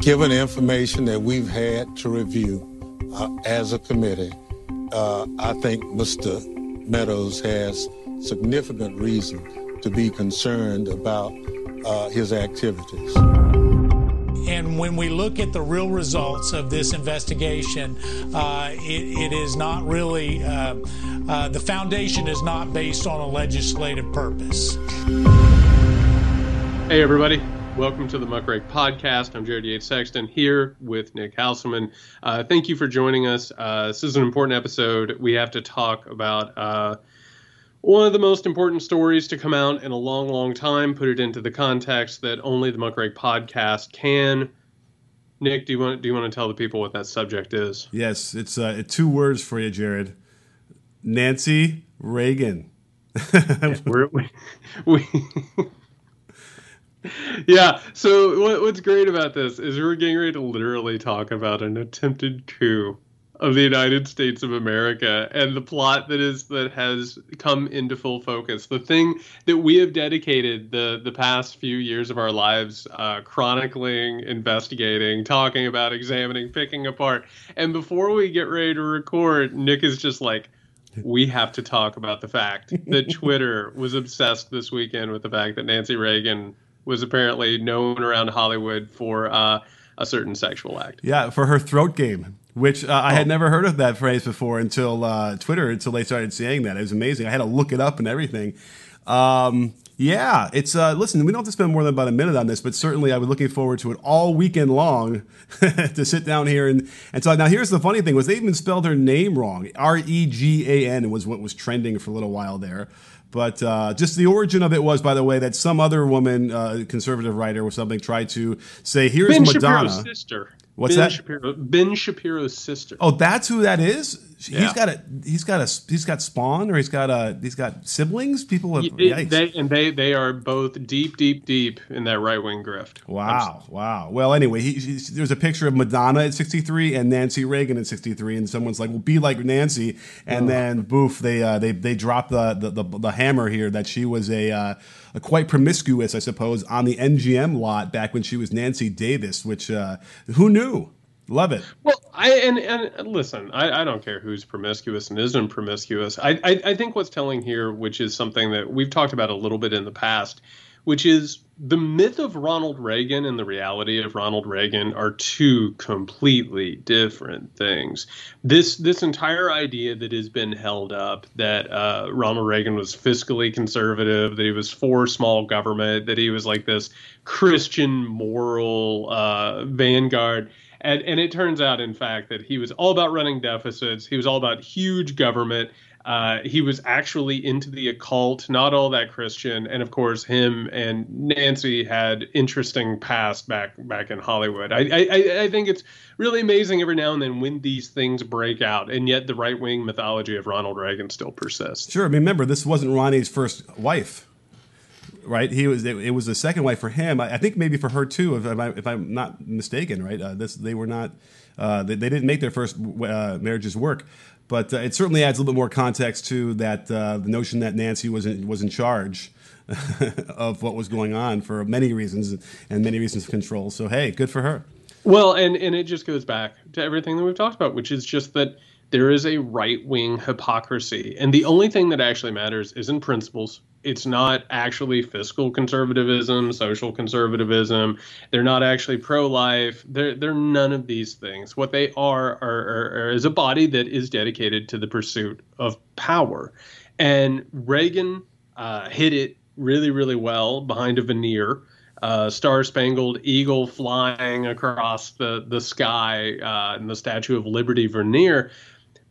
given the information that we've had to review uh, as a committee, uh, I think Mr. Meadows has significant reason to be concerned about uh, his activities. And when we look at the real results of this investigation, uh, it, it is not really, uh, uh, the foundation is not based on a legislative purpose. Hey, everybody. Welcome to the Muckrake Podcast. I'm Jared Yates Sexton here with Nick Hauselman. Uh, thank you for joining us. Uh, this is an important episode. We have to talk about uh, one of the most important stories to come out in a long, long time. Put it into the context that only the Muckrake Podcast can. Nick, do you want do you want to tell the people what that subject is? Yes, it's uh, two words for you, Jared. Nancy Reagan. we we yeah. So what, what's great about this is we're getting ready to literally talk about an attempted coup of the United States of America and the plot that is that has come into full focus. The thing that we have dedicated the the past few years of our lives uh, chronicling, investigating, talking about, examining, picking apart. And before we get ready to record, Nick is just like we have to talk about the fact that Twitter was obsessed this weekend with the fact that Nancy Reagan was apparently known around Hollywood for uh, a certain sexual act. Yeah, for her throat game, which uh, I had oh. never heard of that phrase before until uh, Twitter, until they started saying that. It was amazing. I had to look it up and everything. Um, yeah, it's uh, listen. We don't have to spend more than about a minute on this, but certainly I was looking forward to it all weekend long to sit down here and and so now here's the funny thing was they even spelled her name wrong. R E G A N was what was trending for a little while there. But uh, just the origin of it was, by the way, that some other woman, uh, conservative writer or something, tried to say, "Here's ben Madonna." Shapiro's sister. What's ben that? Shapiro, ben Shapiro's sister. Oh, that's who that is. He's got a. He's got a. He's got spawn, or he's got a. He's got siblings. People have. Yikes. they, and they they are both deep, deep, deep in that right wing grift. Wow, wow. Well, anyway, he, he, there's a picture of Madonna at 63 and Nancy Reagan at 63, and someone's like, "Well, be like Nancy," and then boof, they uh, they they drop the, the the the hammer here that she was a, uh, a quite promiscuous, I suppose, on the MGM lot back when she was Nancy Davis, which uh, who knew? Love it. Well, I and and listen, I, I don't care who's promiscuous and isn't promiscuous. I, I I think what's telling here, which is something that we've talked about a little bit in the past, which is the myth of Ronald Reagan and the reality of Ronald Reagan are two completely different things. This this entire idea that has been held up that uh, Ronald Reagan was fiscally conservative, that he was for small government, that he was like this Christian moral uh, vanguard and, and it turns out, in fact, that he was all about running deficits. He was all about huge government. Uh, he was actually into the occult, not all that Christian. And of course, him and Nancy had interesting past back back in Hollywood. I, I, I think it's really amazing every now and then when these things break out, and yet the right wing mythology of Ronald Reagan still persists. Sure. I mean, remember, this wasn't Ronnie's first wife. Right, he was. It, it was the second wife for him. I, I think maybe for her too, if, I, if I'm not mistaken. Right, uh, this they were not. Uh, they, they didn't make their first uh, marriages work, but uh, it certainly adds a little bit more context to that. Uh, the notion that Nancy was in, was in charge of what was going on for many reasons and many reasons of control. So hey, good for her. Well, and and it just goes back to everything that we've talked about, which is just that there is a right wing hypocrisy, and the only thing that actually matters isn't principles. It's not actually fiscal conservatism, social conservatism. They're not actually pro-life. They're they're none of these things. What they are are, are, are is a body that is dedicated to the pursuit of power, and Reagan uh, hit it really really well behind a veneer uh, Star Spangled Eagle flying across the the sky uh, in the Statue of Liberty veneer.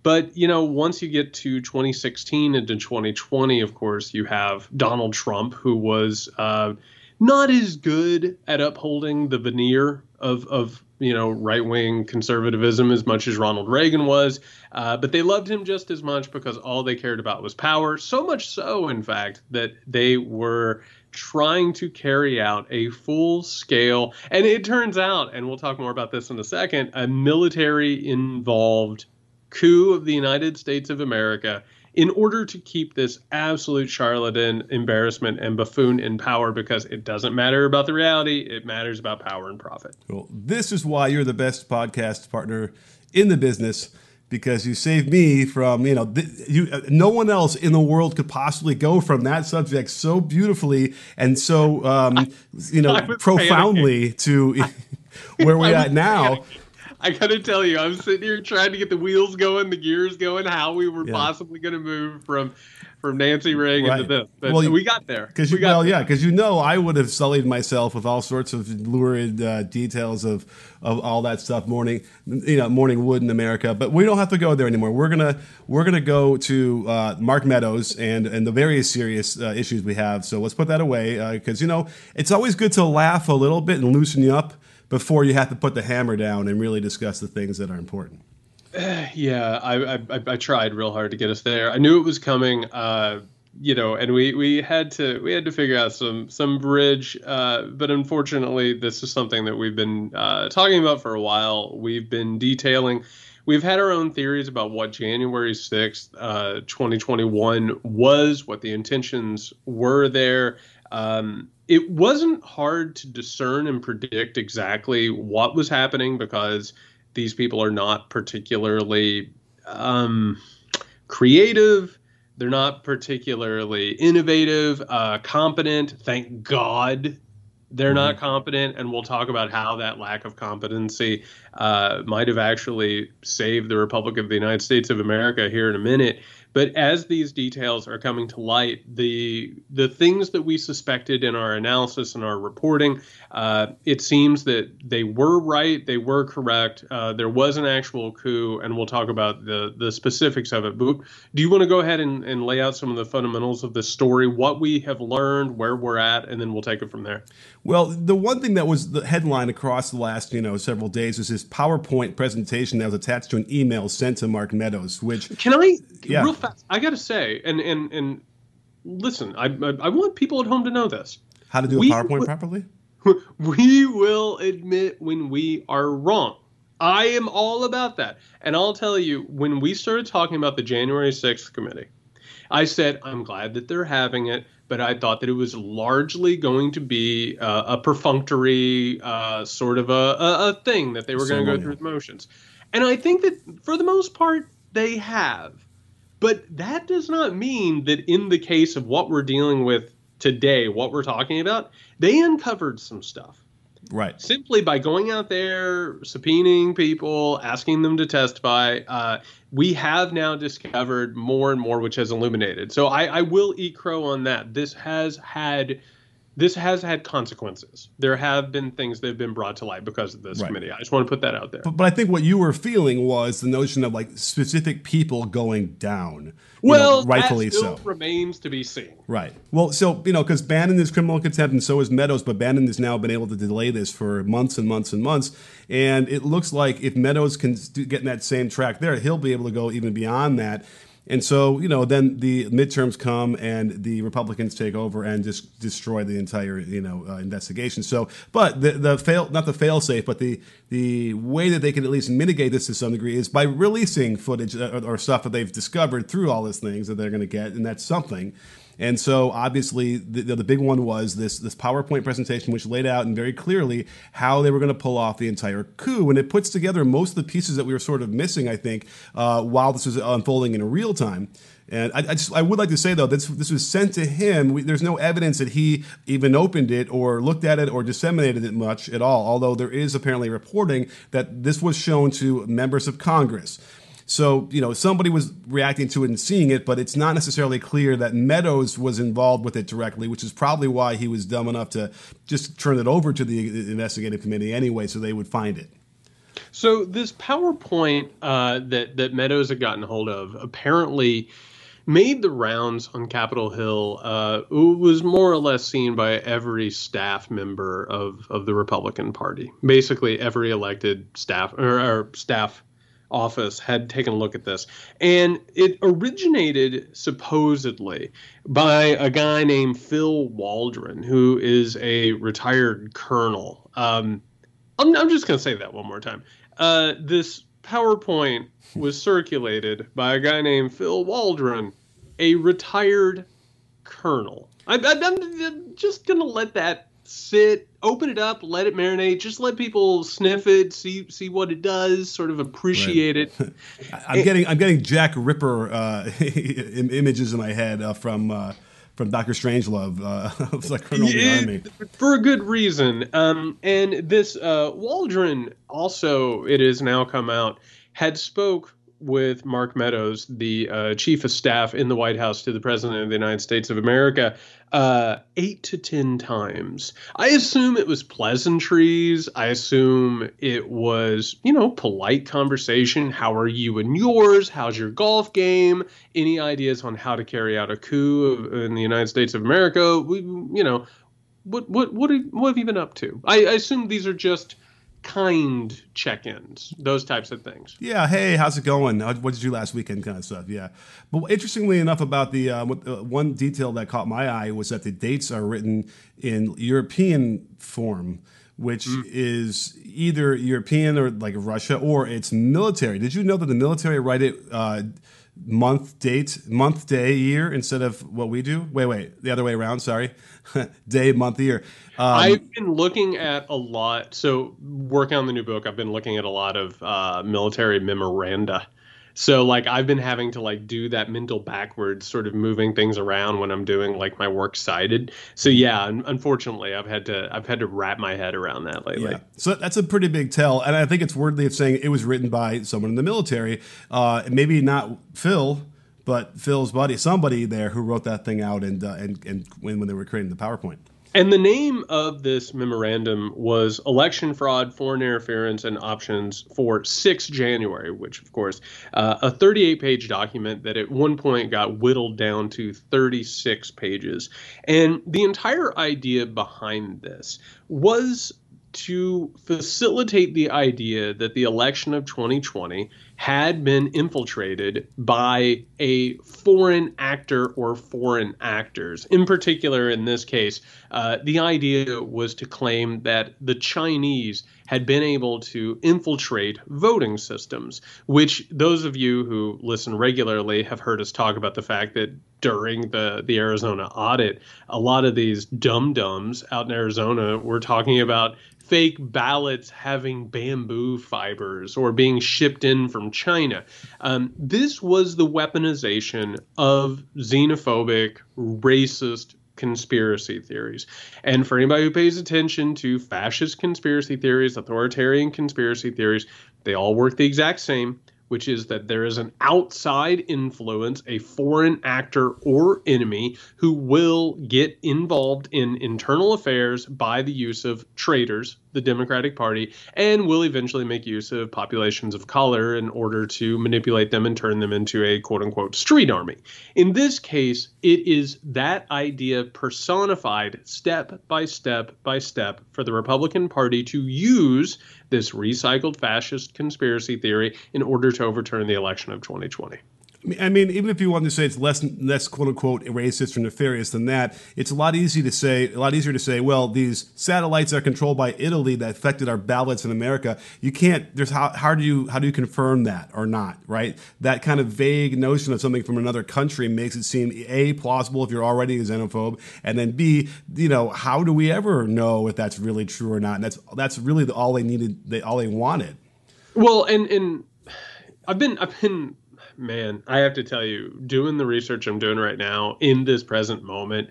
But you know, once you get to 2016 into 2020, of course, you have Donald Trump, who was uh, not as good at upholding the veneer of of you know right wing conservatism as much as Ronald Reagan was, uh, but they loved him just as much because all they cared about was power. So much so, in fact, that they were trying to carry out a full scale, and it turns out, and we'll talk more about this in a second, a military involved coup of the United States of America in order to keep this absolute charlatan embarrassment and buffoon in power because it doesn't matter about the reality, it matters about power and profit. Well, this is why you're the best podcast partner in the business because you saved me from you know th- you uh, no one else in the world could possibly go from that subject so beautifully and so um, you know profoundly to where we're at now panicking. I gotta tell you, I'm sitting here trying to get the wheels going, the gears going, how we were Yeah. possibly going to move from from Nancy Reagan to this, but Well, we got there. Because you, well, there. yeah, because you know, I would have sullied myself with all sorts of lurid uh, details of of all that stuff. Morning, you know, morning wood in America, but we don't have to go there anymore. We're gonna we're gonna go to uh, Mark Meadows and and the various serious uh, issues we have. So let's put that away because you know it's always good to laugh a little bit and loosen you up before you have to put the hammer down and really discuss the things that are important. Yeah, I, I I- tried real hard to get us there. I knew it was coming. Uh, you know, and we, we had to we had to figure out some some bridge. Uh, but unfortunately, this is something that we've been uh, talking about for a while. We've been detailing. We've had our own theories about what January sixth, uh, twenty twenty one was, what the intentions were there. Um, it wasn't hard to discern and predict exactly what was happening because these people are not particularly um, creative. They're not particularly innovative, uh, competent. Thank God they're not competent. And we'll talk about how that lack of competency uh, might have actually saved the Republic of the United States of America here in a minute. But as these details are coming to light, the the things that we suspected in our analysis and our reporting, uh, it seems that they were right, they were correct. Uh, there was an actual coup, and we'll talk about the the specifics of it. But do you want to go ahead and, and lay out some of the fundamentals of the story, what we have learned, where we're at, and then we'll take it from there. Well, the one thing that was the headline across the last, you know, several days was this PowerPoint presentation that was attached to an email sent to Mark Meadows, which Can I Yeah. real fast? I got to say, and and and listen, I, I I want people at home to know this. how to do a We- PowerPoint properly? we will admit when we are wrong. I am all about that. And I'll tell you, when we started talking about the January 6th committee, I said, I'm glad that they're having it, but I thought that it was largely going to be uh, a perfunctory uh, sort of a, a, a thing that they were going to go through the motions. And I think that for the most part, they have. But that does not mean that in the case of what we're dealing with today, what we're talking about, they uncovered some stuff Right. simply by going out there, subpoenaing people, asking them to testify. Uh, we have now discovered more and more, which has illuminated. So I, I will eat crow on that. This has had. This has had consequences. There have been things that have been brought to light because of this Right. committee. I just want to put that out there. But, but I think what you were feeling was the notion of like specific people going down. well, know, rightfully so. remains to be seen. Right. Well, so you know, because Bannon is criminal contempt, and so is Meadows, but Bannon has now been able to delay this for months and months and months, and it looks like if Meadows can get in that same track there, he'll be able to go even beyond that. And so, you know, then the midterms come and the Republicans take over and just destroy the entire, you know, uh, investigation. So, but the the fail, not the fail safe, but the the way that they can at least mitigate this to some degree is by releasing footage uh, or, or stuff that they've discovered through all these things that they're going to get, and that's something. And so, obviously, the, the, big one was this this PowerPoint presentation, which laid out and very clearly how they were going to pull off the entire coup, and it puts together most of the pieces that we were sort of missing, I think, uh, while this was unfolding in real time. And I, I just I would like to say though this this was sent to him. We, there's no evidence that he even opened it or looked at it or disseminated it much at all. Although there is apparently reporting that this was shown to members of Congress. So, you know, somebody was reacting to it and seeing it, but it's not necessarily clear that Meadows was involved with it directly, which is probably why he was dumb enough to just turn it over to the investigative committee anyway, so they would find it. So this PowerPoint uh, that that Meadows had gotten hold of apparently made the rounds on Capitol Hill. Uh, it was more or less seen by every staff member of of the Republican Party. Basically, every elected staff or, or staff office had taken a look at this, and it originated supposedly by a guy named Phil Waldron, who is a retired colonel. Um, I'm, I'm just going to say that one more time. Uh, this PowerPoint was circulated by a guy named Phil Waldron, a retired colonel. I, am just gonna let that sit, open it up, let it marinate, just let people sniff it, see see what it does, sort of appreciate right. it. I'm getting I'm getting Jack Ripper uh, images in my head uh, from. Uh, from Doctor Strangelove, uh, was like Colonel yeah, Army for a good reason. Um, and this uh, Waldron also, it has now come out, had spoke with Mark Meadows, the uh, chief of staff in the White House to the President of the United States of America, uh, eight to ten times. I assume it was pleasantries. I assume it was, you know, polite conversation. How are you and yours? How's your golf game? Any ideas on how to carry out a coup in the United States of America? We, you know, what what what what have you been up to? I, I assume these are just kind check-ins, those types of things. Yeah. Hey, how's it going? What did you do last weekend? Kind of stuff. Yeah. But interestingly enough, about the uh, uh, one detail that caught my eye was that the dates are written in European form. Which mm. is either European or like Russia, or it's military. Did you know that the military write it uh, month, date, month, day, year instead of what we do? Wait, wait, the other way around. Sorry, day, month, year. Um, I've been looking at a lot. So, working on the new book, I've been looking at a lot of uh, military memoranda. So, like, I've been having to like do that mental backwards, sort of moving things around when I'm doing like my work cited. So, yeah, unfortunately, I've had to I've had to wrap my head around that lately. Yeah. So that's a pretty big tell, and I think it's worthy of saying it was written by someone in the military. Uh, maybe not Phil but Phil's buddy, somebody there who wrote that thing out and uh, and and when, when they were creating the PowerPoint. And the name of this memorandum was Election Fraud, Foreign Interference, and Options for 6 January, which, of course, uh, a 38 page document that at one point got whittled down to 36 pages. And the entire idea behind this was to facilitate the idea that the election of 2020 had been infiltrated by a foreign actor or foreign actors. In particular, in this case, uh, the idea was to claim that the Chinese had been able to infiltrate voting systems, which those of you who listen regularly have heard us talk about the fact that during the, the Arizona audit, a lot of these dum dums out in Arizona were talking about fake ballots having bamboo fibers or being shipped in from China. Um, this was the weaponization of xenophobic, racist conspiracy theories. And for anybody who pays attention to fascist conspiracy theories, authoritarian conspiracy theories, they all work the exact same which is that there is an outside influence, a foreign actor or enemy who will get involved in internal affairs by the use of traitors, the Democratic Party, and will eventually make use of populations of color in order to manipulate them and turn them into a quote unquote street army. In this case, it is that idea personified step by step by step for the Republican Party to use this recycled fascist conspiracy theory in order to overturn the election of 2020. I mean, even if you want to say it's less, less quote unquote racist or nefarious than that, it's a lot easy to say, a lot easier to say, well, these satellites are controlled by Italy that affected our ballots in America. You can't. There's how how do you how do you confirm that or not? Right? That kind of vague notion of something from another country makes it seem a plausible if you're already a xenophobe, and then b you know how do we ever know if that's really true or not? And that's that's really all they needed, they, all they wanted. Well, and and I've been I've been man, I have to tell you, doing the research I'm doing right now in this present moment,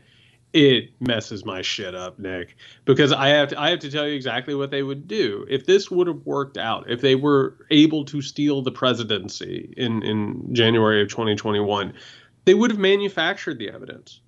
it messes my shit up, Nick. Because I have to I have to tell you exactly what they would do. If this would have worked out, if they were able to steal the presidency in, in January of 2021, they would have manufactured the evidence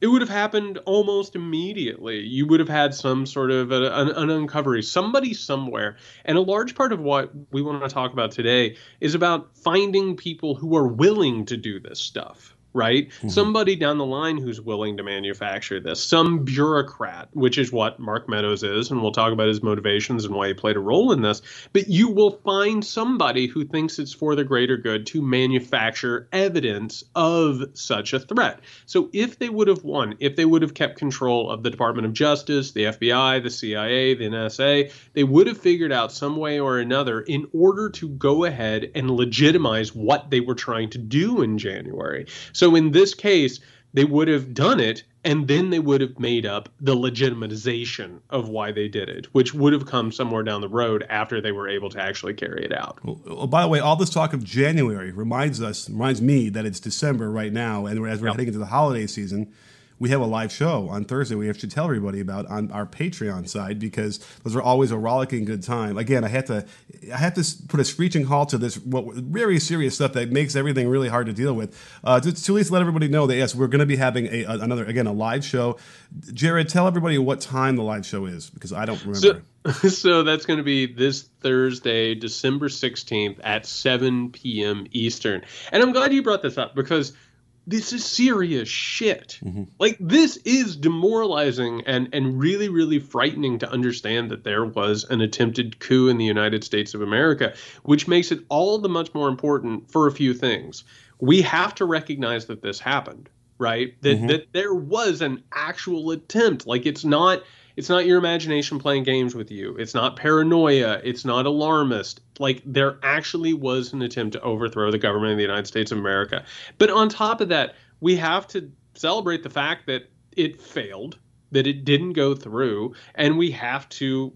it would have happened almost immediately. You would have had some sort of a, an, an uncovery, somebody somewhere. And a large part of what we want to talk about today is about finding people who are willing to do this stuff right? Mm-hmm. Somebody down the line who's willing to manufacture this, some bureaucrat, which is what Mark Meadows is, and we'll talk about his motivations and why he played a role in this. But you will find somebody who thinks it's for the greater good to manufacture evidence of such a threat. So if they would have won, if they would have kept control of the Department of Justice, the FBI, the CIA, the NSA, they would have figured out some way or another in order to go ahead and legitimize what they were trying to do in January. So so in this case, they would have done it and then they would have made up the legitimization of why they did it, which would have come somewhere down the road after they were able to actually carry it out. Well, well, by the way, all this talk of January reminds us, reminds me that it's December right now, and as we're yep. heading into the holiday season, we have a live show on Thursday. We have to tell everybody about on our Patreon side because those are always a rollicking good time. Again, I have to I have to put a screeching halt to this what very serious stuff that makes everything really hard to deal with. Uh, to, to, at least let everybody know that yes, we're going to be having a, another again a live show. Jared, tell everybody what time the live show is because I don't remember. So, so that's going to be this Thursday, December 16th at 7 p.m. Eastern. And I'm glad you brought this up because this is serious shit. Mm-hmm. Like this is demoralizing and and really really frightening to understand that there was an attempted coup in the United States of America, which makes it all the much more important for a few things. We have to recognize that this happened, right? That mm-hmm. that there was an actual attempt. Like it's not it's not your imagination playing games with you. It's not paranoia. It's not alarmist. Like there actually was an attempt to overthrow the government of the United States of America. But on top of that, we have to celebrate the fact that it failed, that it didn't go through, and we have to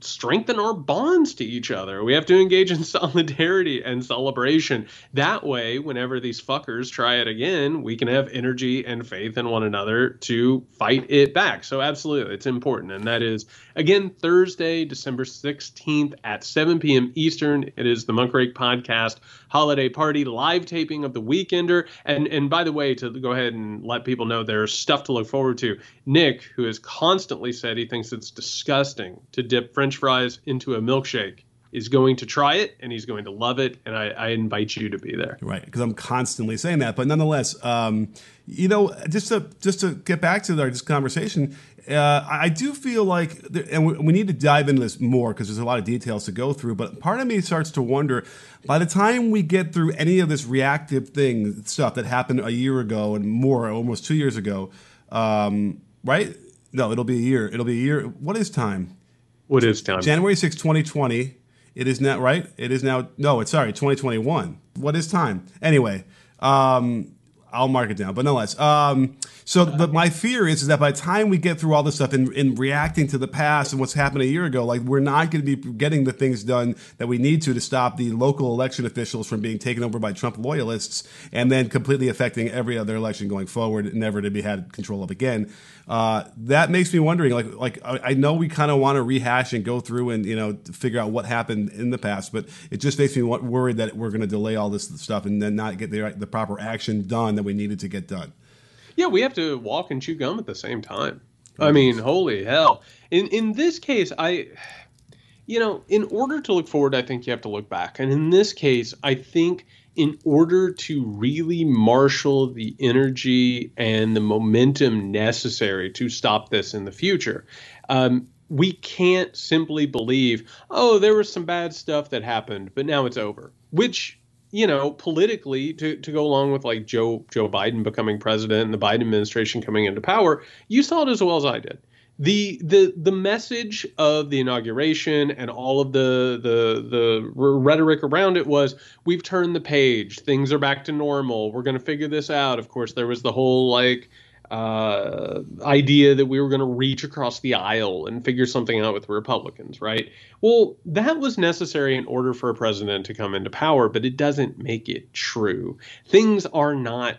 strengthen our bonds to each other. We have to engage in solidarity and celebration. That way, whenever these fuckers try it again, we can have energy and faith in one another to fight it back. So, absolutely, it's important. And that is, again, Thursday, December 16th at 7 p.m. Eastern. It is the Monk Podcast holiday party live taping of The Weekender. And, and by the way, to go ahead and let people know there's stuff to look forward to, Nick, who has constantly said he thinks it's disgusting to dip French fries into a milkshake. Is going to try it and he's going to love it and i, I invite you to be there. Right because i'm constantly saying that but nonetheless um, you know just to just to get back to our this conversation uh, i do feel like and we, we need to dive into this more because there's a lot of details to go through but part of me starts to wonder by the time we get through any of this reactive thing stuff that happened a year ago and more almost two years ago um, right? No it'll be a year it'll be a year what is time what is time? January 6, 2020. It is now, right? It is now, no, it's sorry, 2021. What is time? Anyway, um, I'll mark it down, but nonetheless. Um, so the, my fear is, is that by the time we get through all this stuff and, and reacting to the past and what's happened a year ago, like we're not going to be getting the things done that we need to to stop the local election officials from being taken over by Trump loyalists and then completely affecting every other election going forward, never to be had control of again. Uh, that makes me wondering. Like, like I know we kind of want to rehash and go through and you know figure out what happened in the past, but it just makes me worried that we're going to delay all this stuff and then not get the, the proper action done that we needed to get done. Yeah, we have to walk and chew gum at the same time. I mean, holy hell! In in this case, I, you know, in order to look forward, I think you have to look back, and in this case, I think in order to really marshal the energy and the momentum necessary to stop this in the future. Um, we can't simply believe, oh, there was some bad stuff that happened, but now it's over. Which, you know, politically, to, to go along with like Joe Joe Biden becoming president and the Biden administration coming into power, you saw it as well as I did. The the the message of the inauguration and all of the the the rhetoric around it was we've turned the page. Things are back to normal. We're going to figure this out. Of course there was the whole like uh, idea that we were going to reach across the aisle and figure something out with the republicans right well that was necessary in order for a president to come into power but it doesn't make it true things are not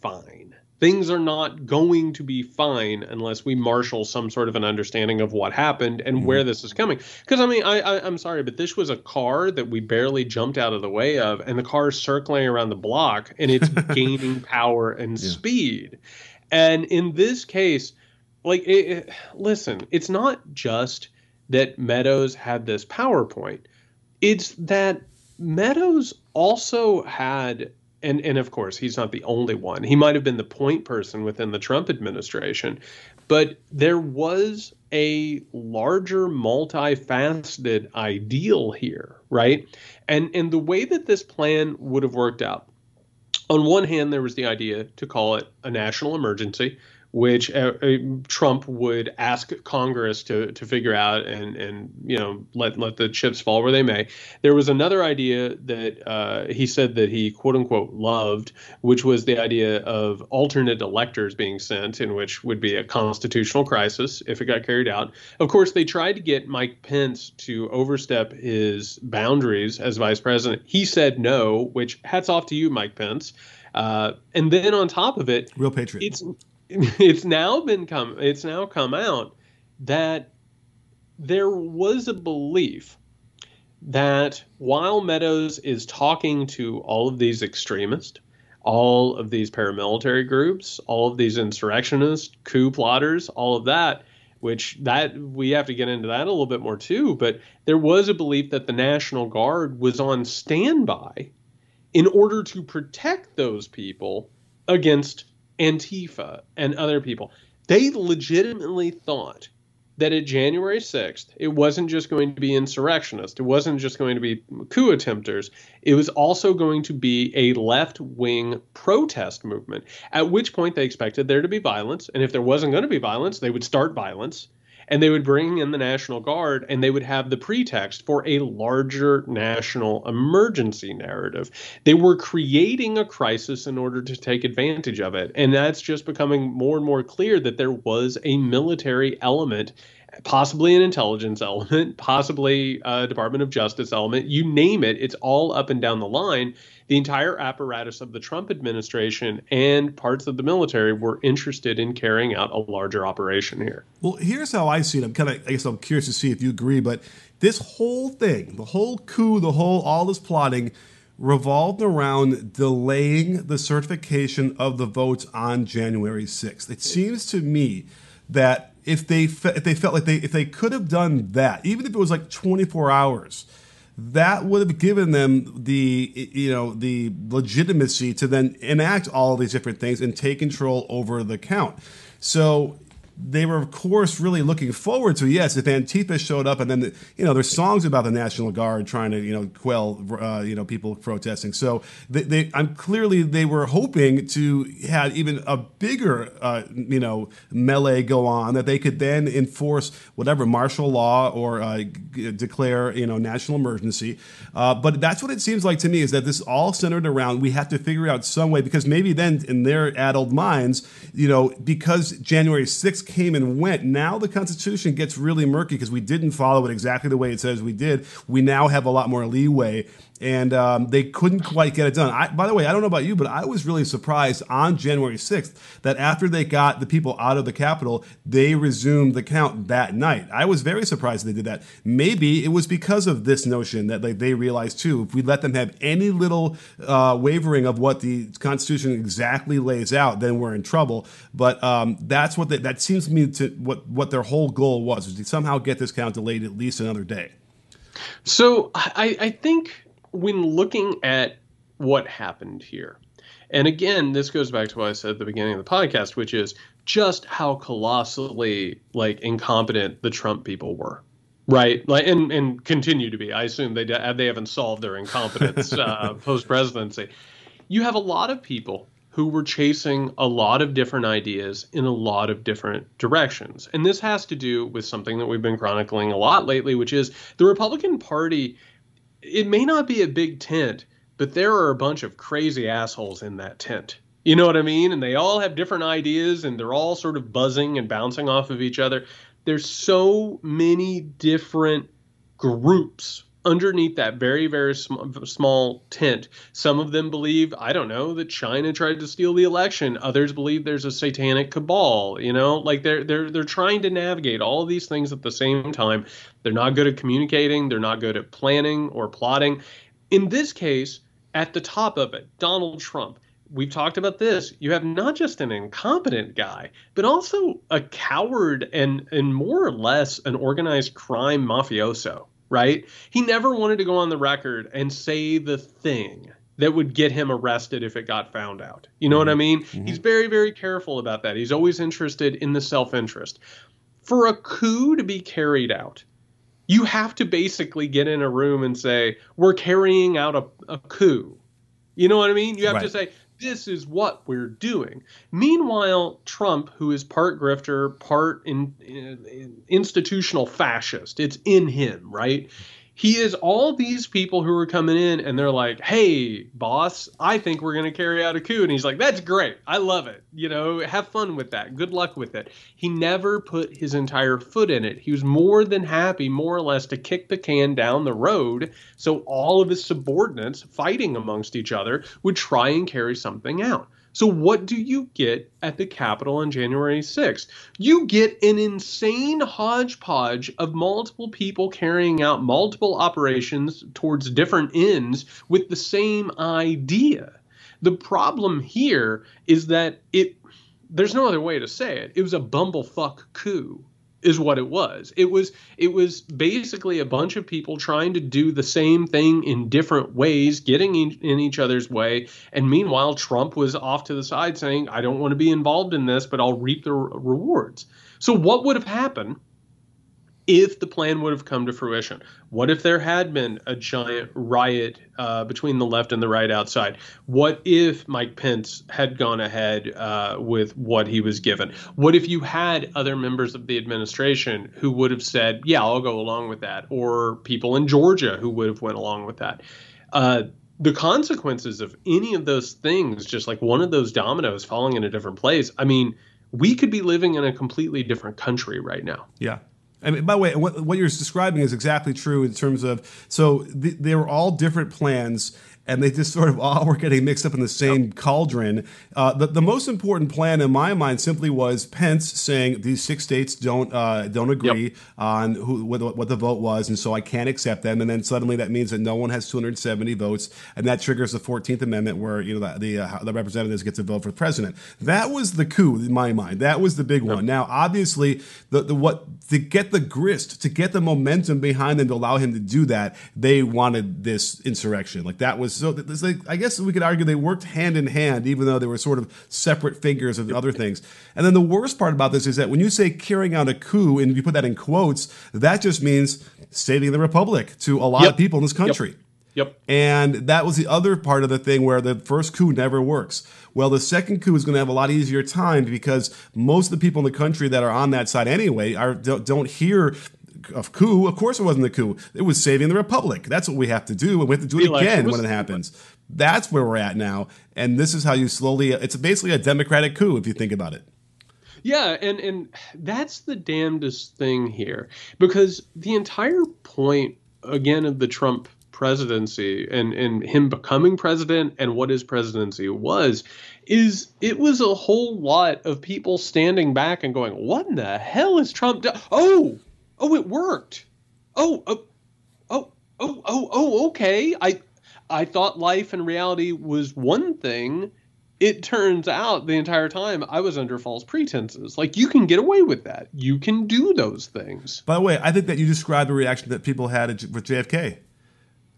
fine things are not going to be fine unless we marshal some sort of an understanding of what happened and mm-hmm. where this is coming. Because I mean, I, I am sorry, but this was a car that we barely jumped out of the way of, and the car is circling around the block and it's gaining power and yeah. speed. And in this case, like, it, it, listen, it's not just that Meadows had this PowerPoint; it's that Meadows also had and and of course he's not the only one. He might have been the point person within the Trump administration, but there was a larger multifaceted ideal here, right? And and the way that this plan would have worked out. On one hand, there was the idea to call it a national emergency, which uh, uh, Trump would ask Congress to to figure out and and you know let let the chips fall where they may. There was another idea that uh, he said that he quote unquote loved, which was the idea of alternate electors being sent, in which would be a constitutional crisis if it got carried out. Of course, they tried to get Mike Pence to overstep his boundaries as vice president. He said no, which hats off to you, Mike Pence. Uh, and then on top of it, real patriot. It's it's now been come it's now come out that there was a belief that while Meadows is talking to all of these extremists, all of these paramilitary groups, all of these insurrectionists, coup plotters, all of that, which that we have to get into that a little bit more too, but there was a belief that the National Guard was on standby in order to protect those people against Antifa and other people. They legitimately thought that at January 6th, it wasn't just going to be insurrectionists, it wasn't just going to be coup attempters, it was also going to be a left wing protest movement, at which point they expected there to be violence. And if there wasn't going to be violence, they would start violence and they would bring in the National Guard and they would have the pretext for a larger national emergency narrative. They were creating a crisis in order to take advantage of it. And that's just becoming more and more clear that there was a military element possibly an intelligence element, possibly a Department of Justice element, you name it, it's all up and down the line. The entire apparatus of the Trump administration and parts of the military were interested in carrying out a larger operation here. Well, here's how I see it. I'm kind of, I guess I'm curious to see if you agree, but this whole thing, the whole coup, the whole, all this plotting, revolved around delaying the certification of the votes on January 6th. It seems to me that if they fe- if they felt like they if they could have done that, even if it was like 24 hours, that would have given them the you know the legitimacy to then enact all these different things and take control over the count. So they were, of course, really looking forward to yes, if Antifa showed up, and then the, you know there's songs about the National Guard trying to you know quell uh, you know people protesting. So they, they, I'm clearly they were hoping to have even a bigger uh, you know melee go on that they could then enforce whatever martial law or uh, g- declare you know national emergency. Uh, but that's what it seems like to me is that this all centered around we have to figure out some way because maybe then in their addled minds, you know, because January 6th came and went. Now the Constitution gets really murky because we didn't follow it exactly the way it says we did. We now have a lot more leeway, and um, they couldn't quite get it done. I, by the way, I don't know about you, but I was really surprised on January 6th that after they got the people out of the Capitol, they resumed the count that night. I was very surprised they did that. Maybe it was because of this notion that like, they realized too, if we let them have any little uh, wavering of what the Constitution exactly lays out, then we're in trouble. But um, that's what they, that seems to me to what what their whole goal was, was to somehow get this count delayed at least another day. So I, I think when looking at what happened here, and again, this goes back to what I said at the beginning of the podcast, which is just how colossally like incompetent the Trump people were. Right, like and and continue to be. I assume they they haven't solved their incompetence uh, post presidency. You have a lot of people who were chasing a lot of different ideas in a lot of different directions. And this has to do with something that we've been chronicling a lot lately, which is the Republican Party. It may not be a big tent, but there are a bunch of crazy assholes in that tent. You know what I mean? And they all have different ideas and they're all sort of buzzing and bouncing off of each other. There's so many different groups underneath that very very sm- small tent some of them believe i don't know that china tried to steal the election. Others believe there's a satanic cabal you know? Like they're they're they're trying to navigate all these things at the same time. They're not good at communicating. They're not good at planning or plotting. In this case at the top of it donald trump we've talked about this. You have not just an incompetent guy, but also a coward and and more or less an organized crime mafioso right? He never wanted to go on the record and say the thing that would get him arrested if it got found out. You know mm-hmm. what I mm-hmm. mean? Mm-hmm. He's very, very careful about that. He's always interested in the self interest. For a coup to be carried out, you have to basically get in a room and say, We're carrying out a, a coup. You know what I mean? You have right. to say, this is what we're doing. Meanwhile, Trump, who is part grifter, part in, in, institutional fascist, it's in him, right? He is all these people who are coming in and they're like, hey, boss, I think we're going to carry out a coup. And he's like, that's great. I love it. You know, have fun with that. Good luck with it. He never put his entire foot in it. He was more than happy, more or less, to kick the can down the road so all of his subordinates fighting amongst each other would try and carry something out. So, what do you get at the Capitol on January 6th? You get an insane hodgepodge of multiple people carrying out multiple operations towards different ends with the same idea. The problem here is that it there's no other way to say it. It was a bumblefuck coup is what it was. It was it was basically a bunch of people trying to do the same thing in different ways, getting in, in, each other's way. And meanwhile, Trump was off to the side saying, "I don't want to be involved in this, but I'll reap the re- rewards." So what would have happened if the plan would have come to fruition? What if there had been a giant riot uh, between the left and the right outside? What if Mike Pence had gone ahead uh, with what he was given? What if you had other members of the administration who would have said, "Yeah, I'll go along with that," or people in Georgia who would have went along with that? Uh, the consequences of any of those things, just like one of those dominoes falling in a different place, I mean, we could be living in a completely different country right now. Yeah. I mean, by the way, what, what, you're describing is exactly true in terms of so th- they were all different plans, and they just sort of all were getting mixed up in the same yep. cauldron. Uh, the, the most important plan in my mind simply was Pence saying these six states don't uh, don't agree yep. on who what, what, the vote was, and so I can't accept them. And then suddenly that means that no one has 270 votes, and that triggers the 14th Amendment, where you know the the, uh, the representatives get to vote for the president. That was the coup in my mind. That was the big yep. one. Now, obviously, the, the what to get the grist, to get the momentum behind them to allow him to do that, they wanted this insurrection. Like that was so like, I guess we could argue they worked hand in hand, even though they were sort of separate figures of other things. And then the worst part about this is that when you say carrying out a coup, and you put that in quotes, that just means saving the republic to a lot yep. of people in this country. Yep. Yep. And that was the other part of the thing where the first coup never works. Well, the second coup is going to have a lot easier time because most of the people in the country that are on that side anyway are don't, don't hear of coup. Of course, it wasn't a coup. It was saving the republic. That's what we have to do, and we have to do it again when it happens. That's where we're at now, and this is how you slowly. It's basically a democratic coup if you think about it. Yeah, and and that's the damnedest thing here because the entire point again of the Trump presidency and and him becoming president and what his presidency was is it was a whole lot of people standing back and going, "What in the hell is Trump do- Oh, Oh, it worked. Oh, oh, oh, oh, oh, oh, okay. I, I thought life and reality was one thing. It turns out the entire time I was under false pretenses. Like you can get away with that. You can do those things. By the way, I think that you described the reaction that people had with JFK.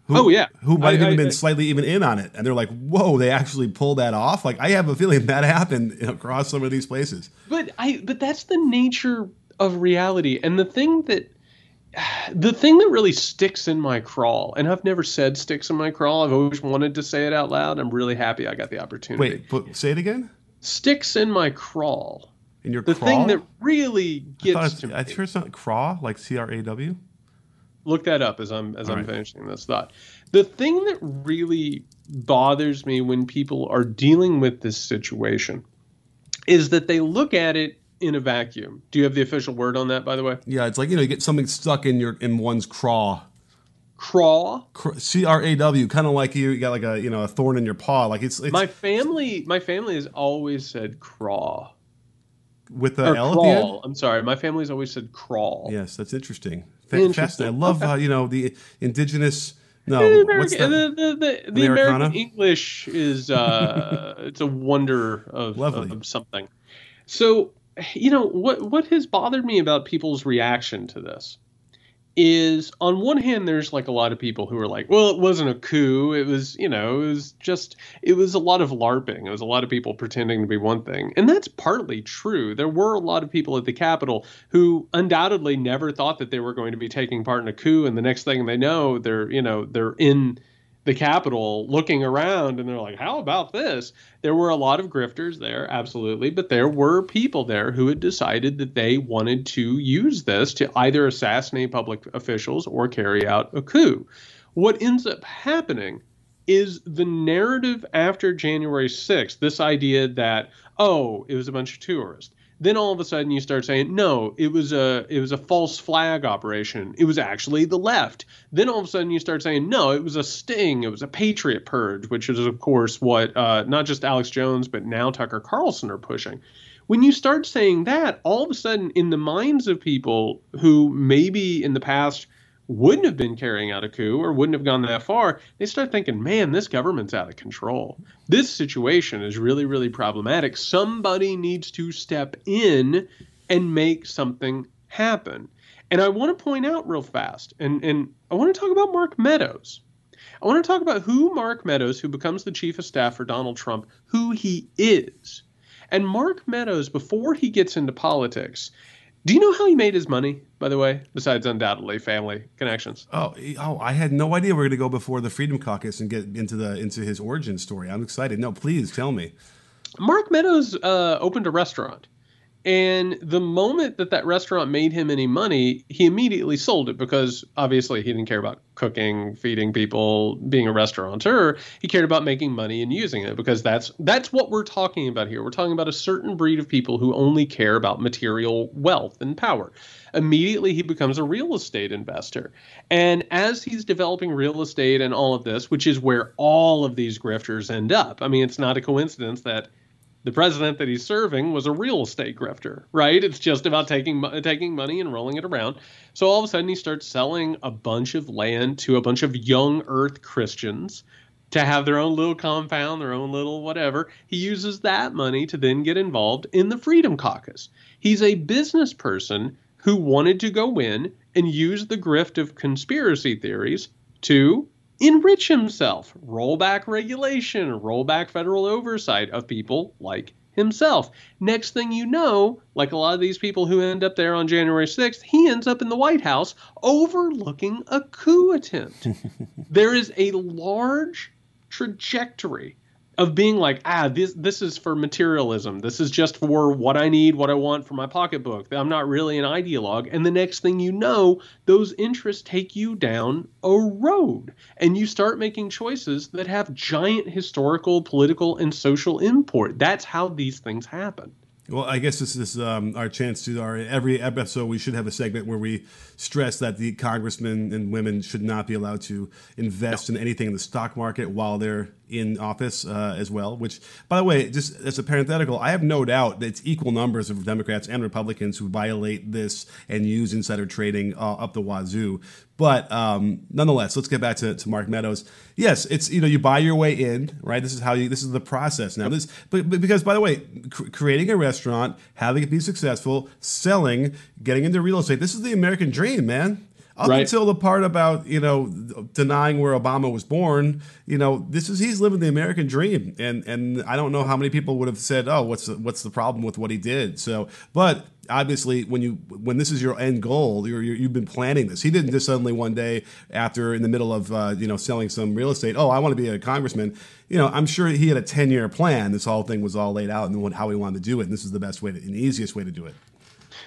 Who, oh yeah, who might have even been I, slightly even in on it, and they're like, "Whoa, they actually pulled that off." Like I have a feeling that happened across some of these places. But I, but that's the nature of reality. And the thing that the thing that really sticks in my crawl, and I've never said sticks in my crawl. I've always wanted to say it out loud. I'm really happy I got the opportunity. Wait, but say it again. Sticks in my crawl. In your the crawl? thing that really gets to me. I sure something craw like C R A W. Look that up as I'm as All I'm right. finishing this thought. The thing that really bothers me when people are dealing with this situation is that they look at it in a vacuum. Do you have the official word on that, by the way? Yeah, it's like you know you get something stuck in your in one's craw. Craw. C R A W, kind of like you, got like a you know a thorn in your paw. Like it's, it's my family. My family has always said craw. With the L crawl. at the end. I'm sorry, my family's always said crawl. Yes, that's interesting. interesting. I love how you know the indigenous. No, the American, the, the, the, the American English is uh, it's a wonder of, of something. So you know what what has bothered me about people's reaction to this is on one hand there's like a lot of people who are like well it wasn't a coup. It was you know it was just it was a lot of larping. It was a lot of people pretending to be one thing. And that's partly true. There were a lot of people at the capitol who undoubtedly never thought that they were going to be taking part in a coup and the next thing they know they're you know they're in the Capitol looking around and they're like, how about this? There were a lot of grifters there, absolutely, but there were people there who had decided that they wanted to use this to either assassinate public officials or carry out a coup. What ends up happening is the narrative after January 6th, this idea that, oh, it was a bunch of tourists then all of a sudden you start saying no it was a it was a false flag operation. It was actually the left. Then all of a sudden you start saying no it was a sting. It was a patriot purge which is of course what uh, not just alex jones but now tucker carlson are pushing. When you start saying that all of a sudden in the minds of people who maybe in the past wouldn't have been carrying out a coup or wouldn't have gone that far, they start thinking, man, this government's out of control. This situation is really, really problematic. Somebody needs to step in and make something happen. And I want to point out real fast, and, and I want to talk about Mark Meadows. I want to talk about who Mark Meadows, who becomes the chief of staff for Donald Trump, who he is. And Mark Meadows, before he gets into politics, do you know how he made his money, by the way, besides undoubtedly family connections? Oh, oh, I had no idea we are going to go before the Freedom Caucus and get into the into his origin story. I'm excited. No, please tell me. Mark Meadows uh, opened a restaurant and the moment that that restaurant made him any money, he immediately sold it because obviously he didn't care about cooking, feeding people, being a restaurateur. He cared about making money and using it because that's that's what we're talking about here. We're talking about a certain breed of people who only care about material wealth and power. Immediately he becomes a real estate investor. And as he's developing real estate and all of this, which is where all of these grifters end up. I mean, it's not a coincidence that the president that he's serving was a real estate grifter, right? It's just about taking taking money and rolling it around. So all of a sudden he starts selling a bunch of land to a bunch of young earth Christians to have their own little compound, their own little whatever. He uses that money to then get involved in the Freedom Caucus. He's a business person who wanted to go in and use the grift of conspiracy theories to enrich himself, roll back regulation, roll back federal oversight of people like himself. Next thing you know, like a lot of these people who end up there on January 6th, he ends up in the White House overlooking a coup attempt. there is a large trajectory of being like, ah, this this is for materialism. This is just for what I need, what I want for my pocketbook. I'm not really an ideologue. And the next thing you know, those interests take you down a road, and you start making choices that have giant historical, political, and social import. That's how these things happen. Well, I guess this is um, our chance to our every episode. We should have a segment where we stress that the congressmen and women should not be allowed to invest no. in anything in the stock market while they're in office uh, as well. Which, by the way, just as a parenthetical, I have no doubt that it's equal numbers of Democrats and Republicans who violate this and use insider trading uh, up the wazoo. But um, nonetheless, let's get back to, to Mark Meadows. Yes, it's you know you buy your way in, right? This is how you. This is the process now. This, but, but because by the way, cr- creating a restaurant, having it be successful, selling, getting into real estate. This is the American dream, man. Up right. until the part about you know denying where Obama was born, you know this is he's living the American dream, and and I don't know how many people would have said, oh, what's the, what's the problem with what he did? So, but obviously when you when this is your end goal, you have been planning this. He didn't just suddenly one day after in the middle of uh, you know selling some real estate, oh, I want to be a congressman. You know, I'm sure he had a 10 year plan. This whole thing was all laid out and how he wanted to do it. And this is the best way, to, and the easiest way to do it.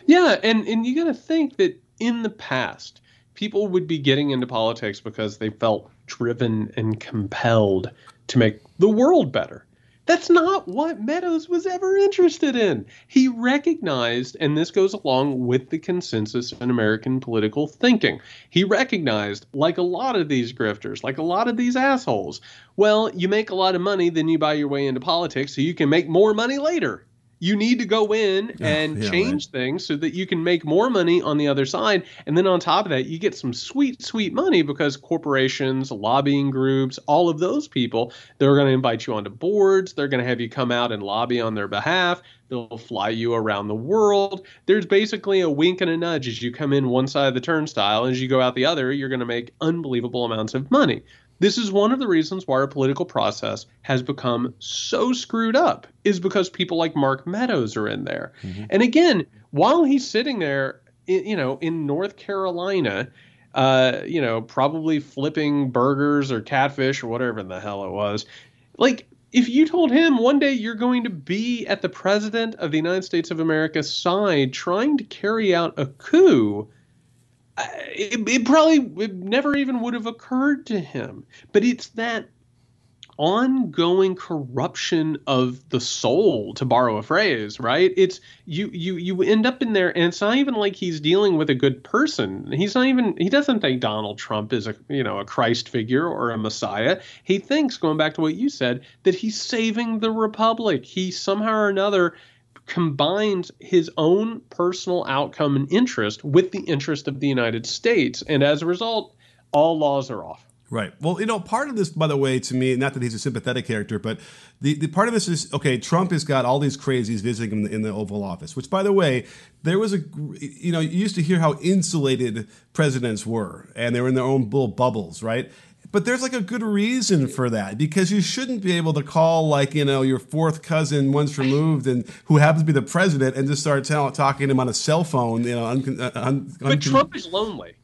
Yeah, and and you got to think that in the past people would be getting into politics because they felt driven and compelled to make the world better. That's not what Meadows was ever interested in. He recognized, and this goes along with the consensus in American political thinking, he recognized, like a lot of these grifters, like a lot of these assholes, well, you make a lot of money, then you buy your way into politics so you can make more money later you need to go in oh, and yeah, change right. things so that you can make more money on the other side. And then on top of that, you get some sweet, sweet money because corporations, lobbying groups, all of those people, they're going to invite you onto boards. They're going to have you come out and lobby on their behalf. They'll fly you around the world. There's basically a wink and a nudge as you come in one side of the turnstile. And as you go out the other, you're going to make unbelievable amounts of money. This is one of the reasons why our political process has become so screwed up, is because people like Mark Meadows are in there. Mm-hmm. And again, while he's sitting there, you know, in North Carolina, uh, you know, probably flipping burgers or catfish or whatever the hell it was. Like, if you told him one day you're going to be at the president of the United States of America's side trying to carry out a coup, it, it probably it never even would have occurred to him. But it's that ongoing corruption of the soul to borrow a phrase right? It's you you you end up in there and it's not even like he's dealing with a good person. He's not even he doesn't think donald trump is a you know a christ figure or a messiah. He thinks going back to what you said that he's saving the republic. He somehow or another combines his own personal outcome and interest with the interest of the united states and as a result all laws are off Right. Well, you know, part of this, by the way, to me, not that he's a sympathetic character, but the, the part of this is okay. Trump has got all these crazies visiting him in the, in the Oval Office, which, by the way, there was a, you know, you used to hear how insulated presidents were, and they were in their own little bubbles, right? But there's like a good reason for that because you shouldn't be able to call like you know your fourth cousin once removed and who happens to be the president and just start tell, talking to him on a cell phone. You know, un, un, un, but Trump is lonely.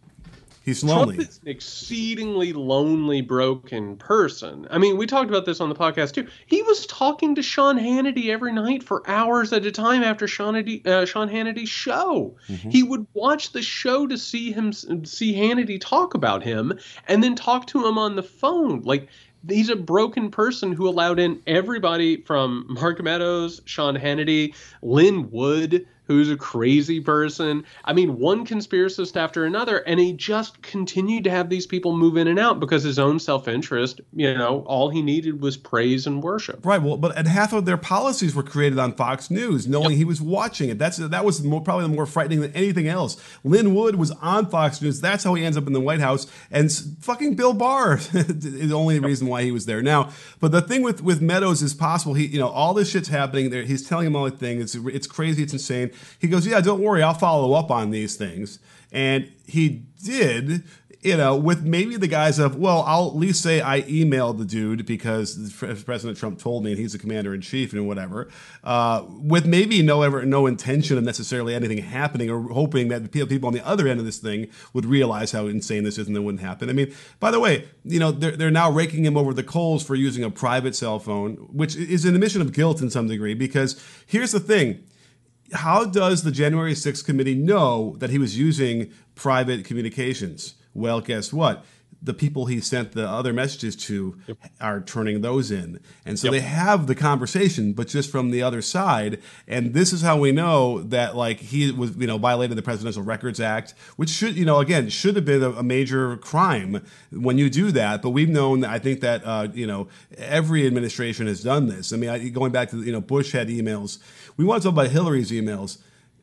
He's lonely. Trump is an exceedingly lonely, broken person. I mean, we talked about this on the podcast too. He was talking to Sean Hannity every night for hours at a time after Sean, Hannity, uh, Sean Hannity's show. Mm-hmm. He would watch the show to see him, see Hannity talk about him, and then talk to him on the phone. Like he's a broken person who allowed in everybody from Mark Meadows, Sean Hannity, Lin Wood, who's a crazy person. I mean, one conspiracist after another, and he just continued to have these people move in and out because his own self interest, you know, all he needed was praise and worship. Right. Well, but and half of their policies were created on Fox News, knowing yep. he was watching it. That's that was more, probably the more frightening than anything else. Lin Wood was on Fox News. That's how he ends up in the White House. And fucking Bill Barr is the only yep. reason why he was there. Now, but the thing with with Meadows is possible. He, you know, all this shit's happening there. He's telling him all the things. It's it's crazy. It's insane. He goes, Yeah, don't worry, I'll follow up on these things. And he did, you know, with maybe the guise of, well, I'll at least say I emailed the dude because President Trump told me and he's the commander in chief and whatever, uh, with maybe no ever no intention of necessarily anything happening or hoping that people on the other end of this thing would realize how insane this is and it wouldn't happen. I mean, by the way, you know, they're, they're now raking him over the coals for using a private cell phone, which is an admission of guilt in some degree because here's the thing how does the January 6th committee know that he was using private communications? Well, guess what? the people he sent the other messages to yep. are turning those in. And so yep. they have the conversation, but just from the other side. And this is how we know that like he was, you know, violated the Presidential Records Act, which should, you know, again, should have been a, a major crime when you do that. But we've known, I think that, uh, you know, every administration has done this. I mean, I, going back to, you know, Bush had emails. We want to talk about Hillary's emails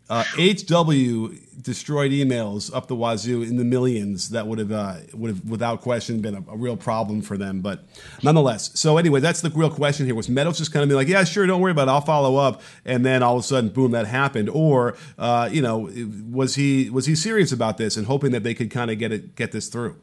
uh, HW destroyed emails up the wazoo in the millions. That would have, uh, would have, without question, been a, a, real problem for them. But nonetheless, so anyway, that's the real question here. Was Meadows just kind of be like, "Yeah, sure, don't worry about it, I'll follow up," and then all of a sudden, boom, that happened, or uh, you know, was he was he serious about this and hoping that they could kind of get it get this through?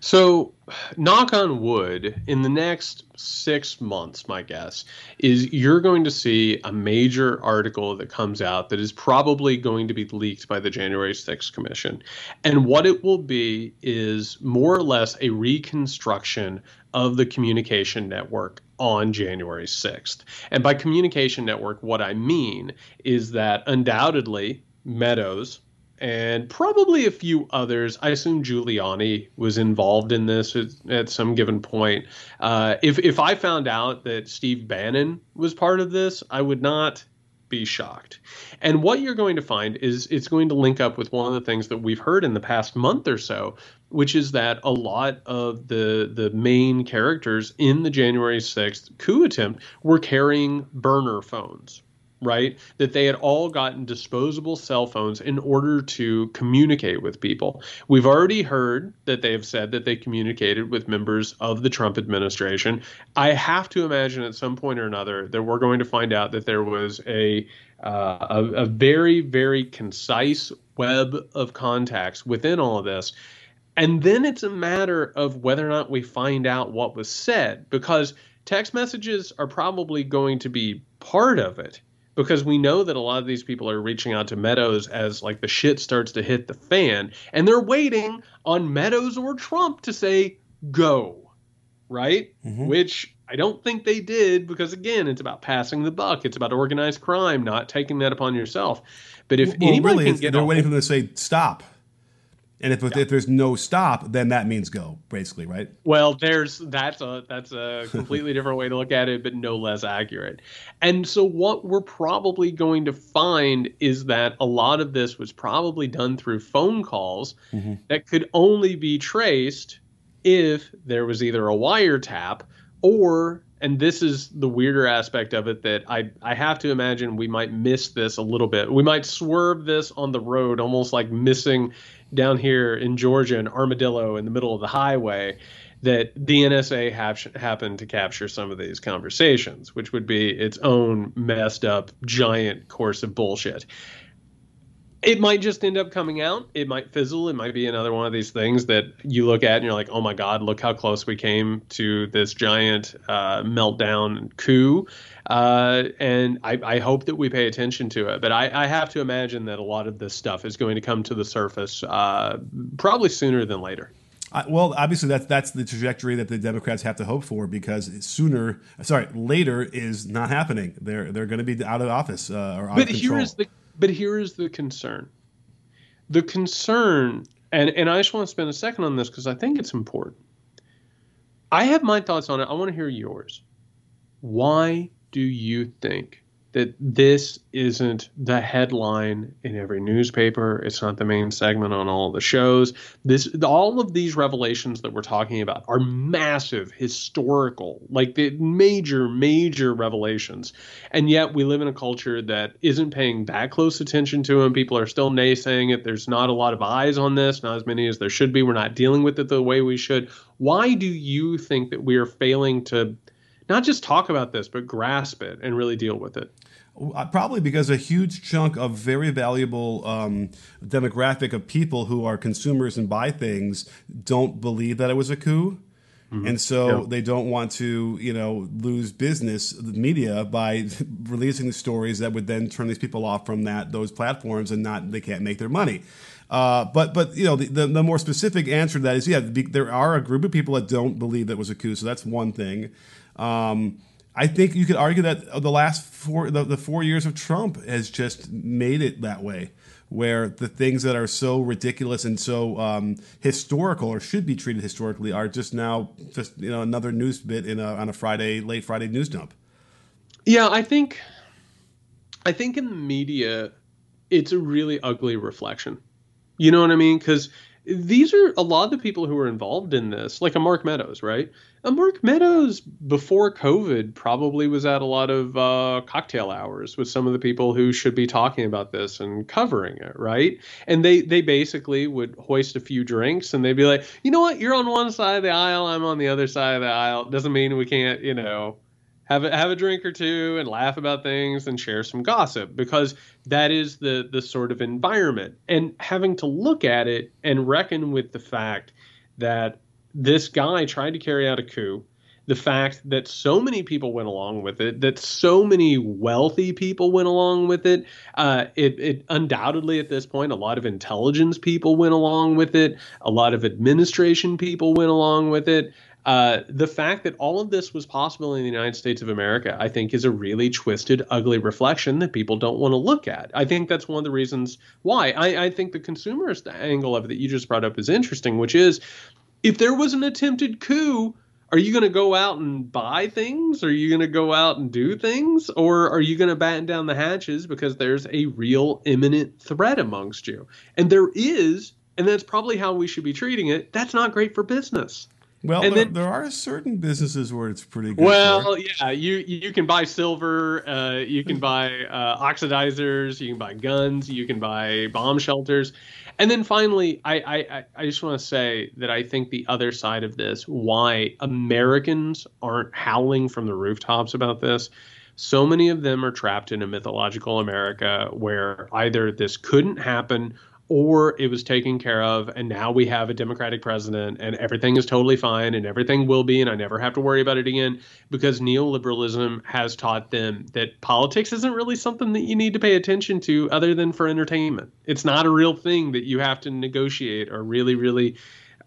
So, knock on wood, in the next six months, my guess is you're going to see a major article that comes out that is probably going to be leaked by the January 6th Commission. And what it will be is more or less a reconstruction of the communication network on January 6th. And by communication network, what I mean is that undoubtedly Meadows, and probably a few others. I assume Giuliani was involved in this at, at some given point. Uh, if if I found out that Steve Bannon was part of this, I would not be shocked. And what you're going to find is it's going to link up with one of the things that we've heard in the past month or so, which is that a lot of the the main characters in the January 6th coup attempt were carrying burner phones right? That they had all gotten disposable cell phones in order to communicate with people. We've already heard that they have said that they communicated with members of the Trump administration. I have to imagine at some point or another that we're going to find out that there was a uh, a, a very very concise web of contacts within all of this. And then it's a matter of whether or not we find out what was said because text messages are probably going to be part of it because we know that a lot of these people are reaching out to Meadows as like the shit starts to hit the fan, and they're waiting on Meadows or Trump to say go, right? Mm-hmm. Which I don't think they did because again, it's about passing the buck. It's about organized crime, not taking that upon yourself. But if well, anyone really, can get they're waiting for them to say stop. And if, yeah. if there's no stop, then that means go, basically, right? Well, there's that's a that's a completely different way to look at it, but no less accurate. And so what we're probably going to find is that a lot of this was probably done through phone calls mm-hmm. that could only be traced if there was either a wiretap or and this is the weirder aspect of it that I I have to imagine we might miss this a little bit. We might swerve this on the road, almost like missing down here in Georgia an armadillo in the middle of the highway. That the NSA happened to capture some of these conversations, which would be its own messed up giant course of bullshit it might just end up coming out. It might fizzle. It might be another one of these things that you look at and you're like, oh my God, look how close we came to this giant uh, meltdown coup. Uh, and I, I, hope that we pay attention to it. But I, I, have to imagine that a lot of this stuff is going to come to the surface uh, probably sooner than later. well, obviously that's that's the trajectory that the Democrats have to hope for because sooner, sorry, later is not happening. They're they're going to be out of office uh, or out but of control. here is the but here is the concern. The concern, and, and I just want to spend a second on this because I think it's important. I have my thoughts on it. I want to hear yours. Why do you think that this isn't the headline in every newspaper. It's not the main segment on all the shows. This all of these revelations that we're talking about are massive, historical, like the major, major revelations. And yet we live in a culture that isn't paying that close attention to them. People are still naysaying it. There's not a lot of eyes on this, not as many as there should be. We're not dealing with it the way we should. Why do you think that we are failing to not just talk about this, but grasp it and really deal with it? Uh, probably because a huge chunk of very valuable um, demographic of people who are consumers and buy things don't believe that it was a coup. Mm-hmm. And so they don't want to, you know, lose business, the media, by releasing the stories that would then turn these people off from that those platforms, and not they can't make their money. Uh, but but you know the, the, the, more specific answer to that is yeah, there are a group of people that don't believe that was a coup, so that's one thing. Um, I think you could argue that the last four the, the four years of Trump has just made it that way, where the things that are so ridiculous and so um, historical or should be treated historically are just now just you know another news bit in a, on a Friday late Friday news dump. Yeah, I think I think in the media, it's a really ugly reflection. You know what I mean? Because these are a lot of the people who are involved in this, like a Mark Meadows, right? A Mark Meadows before COVID probably was at a lot of uh, cocktail hours with some of the people who should be talking about this and covering it, right? And they they basically would hoist a few drinks and they'd be like, you know what, you're on one side of the aisle, I'm on the other side of the aisle. Doesn't mean we can't, you know, have a, have a drink or two and laugh about things and share some gossip because that is the the sort of environment and having to look at it and reckon with the fact that this guy tried to carry out a coup the fact that so many people went along with it, that so many wealthy people went along with it. Uh, it, it, undoubtedly at this point, a lot of intelligence people went along with it, a lot of administration people went along with it. Uh, the fact that all of this was possible in the United States of America, I think, is a really twisted, ugly reflection that people don't want to look at. I think that's one of the reasons why. I, I think the consumerist angle of it that you just brought up is interesting, which is if there was an attempted coup, are you going to go out and buy things? Are you going to go out and do things? Or are you going to batten down the hatches because there's a real imminent threat amongst you? And there is, and that's probably how we should be treating it. That's not great for business. Well, there, then, there, are certain businesses where it's pretty good. Well, yeah, you you can buy silver, uh, you can buy uh, oxidizers, you can buy guns, you can buy bomb shelters, and then finally, I I, I just want to say that I think the other side of this, why Americans aren't howling from the rooftops about this. So many of them are trapped in a mythological America where either this couldn't happen or it was taken care of and now we have a democratic president and everything is totally fine and everything will be and i never have to worry about it again because neoliberalism has taught them that politics isn't really something that you need to pay attention to other than for entertainment. It's not a real thing that you have to negotiate or really really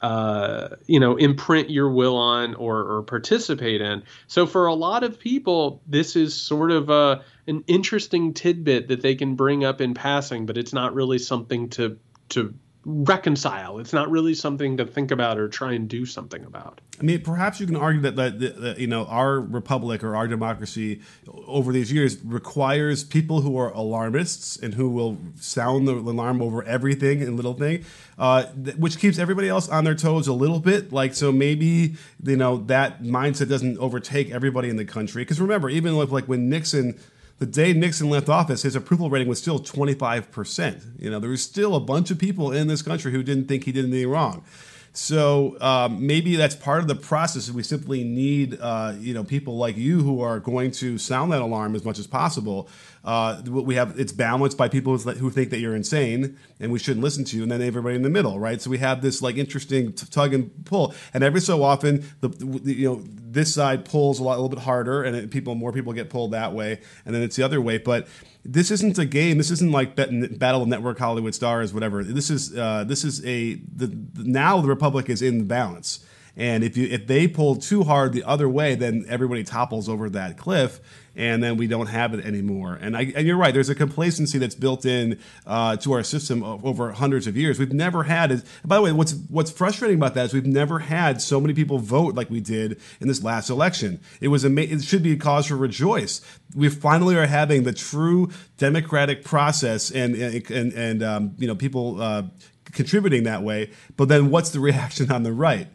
uh, you know, imprint your will on or, or participate in. So for a lot of people, this is sort of a an interesting tidbit that they can bring up in passing, but it's not really something to to reconcile. It's not really something to think about or try and do something about. I mean, perhaps you can argue that, that, that, you know our republic or our democracy over these years requires people who are alarmists and who will sound the alarm over everything and little thing, uh, th- which keeps everybody else on their toes a little bit. Like so, maybe you know that mindset doesn't overtake everybody in the country. Because remember, even with like when Nixon the day Nixon left office, his approval rating was still 25%. You know, there was still a bunch of people in this country who didn't think he did anything wrong. So um, maybe that's part of the process. We simply need, uh, you know, people like you who are going to sound that alarm as much as possible. Uh, we have it's balanced by people who think that you're insane and we shouldn't listen to you, and then everybody in the middle, right? So we have this like interesting tug and pull, and every so often, the, the you know this side pulls a, lot, a little bit harder, and it, people more people get pulled that way, and then it's the other way. But this isn't a game. This isn't like Battle of Network Hollywood Stars, whatever. This is uh, this is a the, the, now the Republic is in balance. And if you if they pull too hard the other way, then everybody topples over that cliff, and then we don't have it anymore. And, I, and you're right. There's a complacency that's built in uh, to our system over hundreds of years. We've never had. It, by the way, what's what's frustrating about that is we've never had so many people vote like we did in this last election. It was a, it should be a cause for rejoice. We finally are having the true democratic process, and and and um, you know people uh, contributing that way. But then what's the reaction on the right?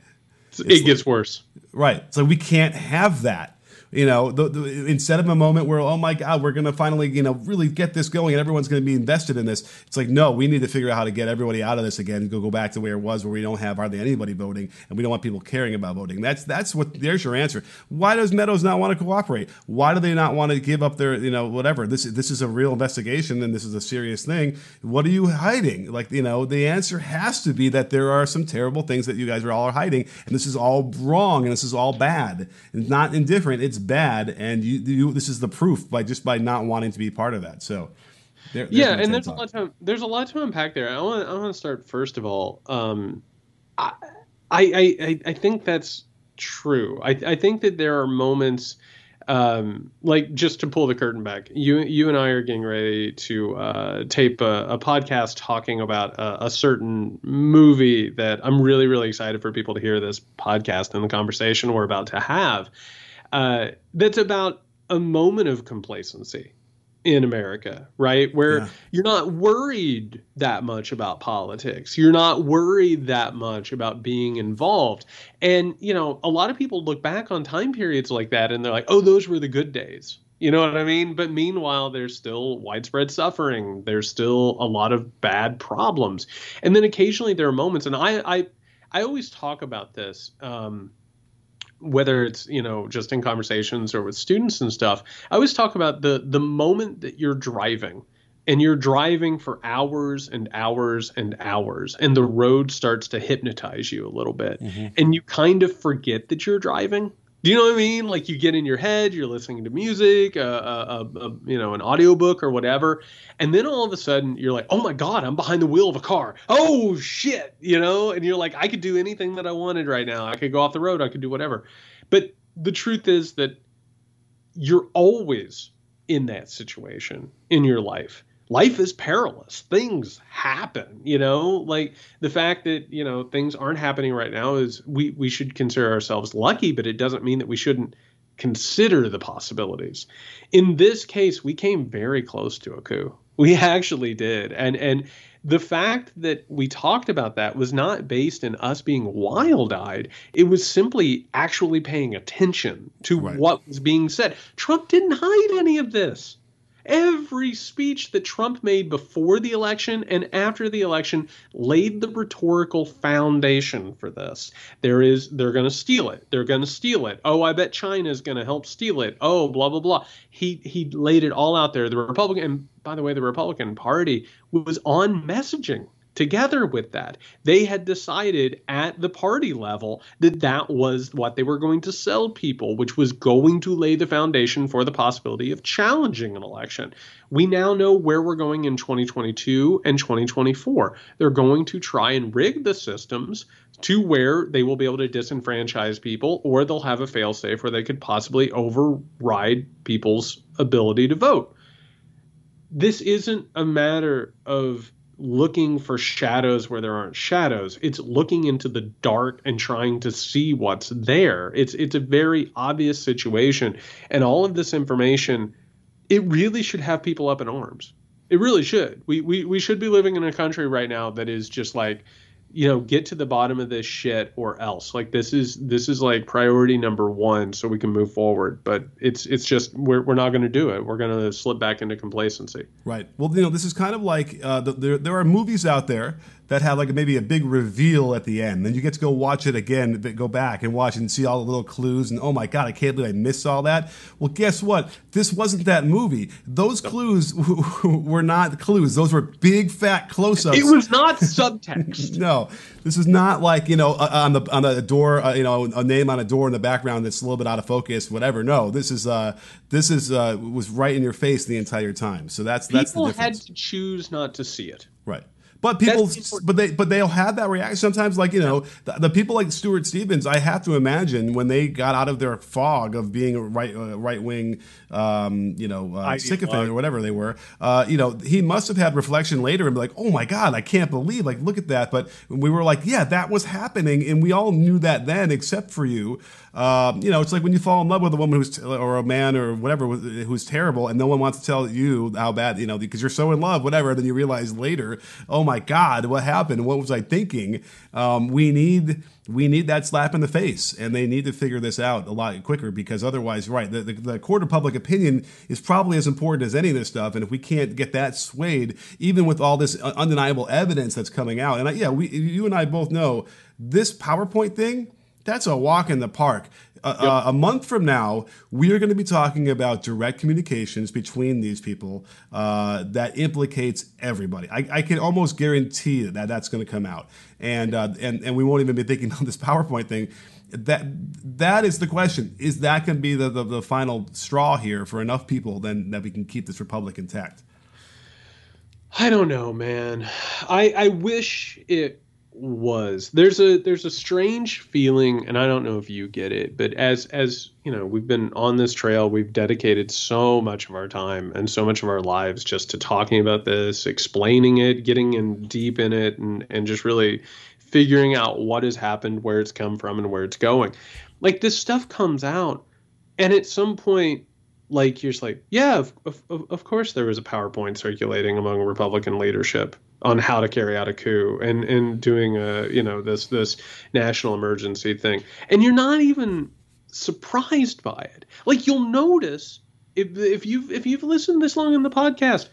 it gets worse. Right. So we can't have that. You know, the, the, instead of a moment where, oh my God, we're going to finally, you know, really get this going and everyone's going to be invested in this, it's like, no, we need to figure out how to get everybody out of this again and go, go back to where it was, where we don't have hardly anybody voting and we don't want people caring about voting. That's that's what, there's your answer. Why does Meadows not want to cooperate? Why do they not want to give up their, you know, whatever? This, this is a real investigation and this is a serious thing. What are you hiding? Like, you know, the answer has to be that there are some terrible things that you guys are all are hiding and this is all wrong and this is all bad. It's not indifferent, it's bad, and you, you, this is the proof by just by not wanting to be part of that. So, there, yeah, and there's a lot to there's a lot to unpack there. I want I want to start first of all. Um, I, I I I think that's true. I I think that there are moments. Um, like just to pull the curtain back, you you and I are getting ready to uh, tape a, a, podcast talking about a, a, certain movie that I'm really really excited for people to hear this podcast and the conversation we're about to have uh, that's about a moment of complacency in America, right? Where yeah. you're not worried that much about politics. You're not worried that much about being involved. And, you know, a lot of people look back on time periods like that and they're like, oh, those were the good days. You know what I mean? But meanwhile, there's still widespread suffering. There's still a lot of bad problems. And then occasionally there are moments, and I, I, I always talk about this. Um, whether it's you know just in conversations or with students and stuff i always talk about the the moment that you're driving and you're driving for hours and hours and hours and the road starts to hypnotize you a little bit mm-hmm. and you kind of forget that you're driving do you know what I mean? Like you get in your head, you're listening to music, uh, uh, uh, you know, an audiobook or whatever, and then all of a sudden you're like, "Oh my god, I'm behind the wheel of a car." Oh shit, you know, and you're like, "I could do anything that I wanted right now. I could go off the road. I could do whatever." But the truth is that you're always in that situation in your life life is perilous. Things happen, you know, like the fact that, you know, things aren't happening right now is we, we should consider ourselves lucky, but it doesn't mean that we shouldn't consider the possibilities. In this case, we came very close to a coup. We actually did. And, and, the fact that we talked about that was not based in us being wild eyed. It was simply actually paying attention to right. what was being said. Trump didn't hide any of this. Every speech that Trump made before the election and after the election laid the rhetorical foundation for this. There is they're going to steal it. They're going to steal it. Oh, I bet China is going to help steal it. Oh, blah blah blah. He he laid it all out there. The Republican and by the way, the Republican Party was on messaging together with that. They had decided at the party level that that was what they were going to sell people, which was going to lay the foundation for the possibility of challenging an election. We now know where we're going in 2022 and 2024. They're going to try and rig the systems to where they will be able to disenfranchise people or they'll have a failsafe where they could possibly override people's ability to vote. This isn't a matter of looking for shadows where there aren't shadows. It's looking into the dark and trying to see what's there. It's it's a very obvious situation and all of this information it really should have people up in arms. It really should. We we we should be living in a country right now that is just like you know get to the bottom of this shit or else. Like this is this is like priority number one so we can move forward. But it's it's just we're, we're not going to do it. We're going to slip back into complacency. Right. Well you know this is kind of like uh, the, there, there are movies out there that have like maybe a big reveal at the end. Then you get to go watch it again, go back and watch and see all the little clues. And oh my god, I can't believe I missed all that. Well, guess what? This wasn't that movie. Those clues were not clues. Those were big fat close-ups. It was not subtext. no, this is not like you know on the on a door, uh, you know, a name on a door in the background that's a little bit out of focus, whatever. No, this is uh, this is uh, was right in your face the entire time. So that's People that's the difference. had to choose not to see it. Right. But people, but they, but they'll have that reaction sometimes. Like you know, the, the, people like Stuart Stevens, I have to imagine when they got out of their fog of being a right, uh, right wing, um, you know, uh, sycophant or whatever they were. Uh, you know, he must have had reflection later and be like, "Oh my God, I can't believe! Like, look at that!" But we were like, "Yeah, that was happening," and we all knew that then, except for you. Um, you know, it's like when you fall in love with a woman who's or a man or whatever who's terrible, and no one wants to tell you how bad you know because you're so in love, whatever. And then you realize later, oh my God, what happened? What was I thinking? Um, we need we need that slap in the face, and they need to figure this out a lot quicker because otherwise, right, the, the, the court of public opinion is probably as important as any of this stuff. And if we can't get that swayed, even with all this undeniable evidence that's coming out, and I, yeah, we you and I both know this PowerPoint thing that's a walk in the park. Uh, yep. uh, a month from now, we are going to be talking about direct communications between these people uh, that implicates everybody. I, I, can almost guarantee that that's going to come out, and uh, and and we won't even be thinking on this PowerPoint thing. That that is the question: Is that going to be the, the, the final straw here for enough people then that we can keep this republic intact? I don't know, man. I I wish it was. There's a there's a strange feeling and i don't know if you get it but as as you know we've been on this trail we've dedicated so much of our time and so much of our lives just to talking about this explaining it getting in deep in it and and just really figuring out what has happened where it's come from and where it's going. Like this stuff comes out and at some point like you're just like yeah of, of, of course there was a powerpoint circulating among republican leadership on how to carry out a coup and and doing a you know this this national emergency thing. And you're not even surprised by it. Like you'll notice if if you've if you've listened this long in the podcast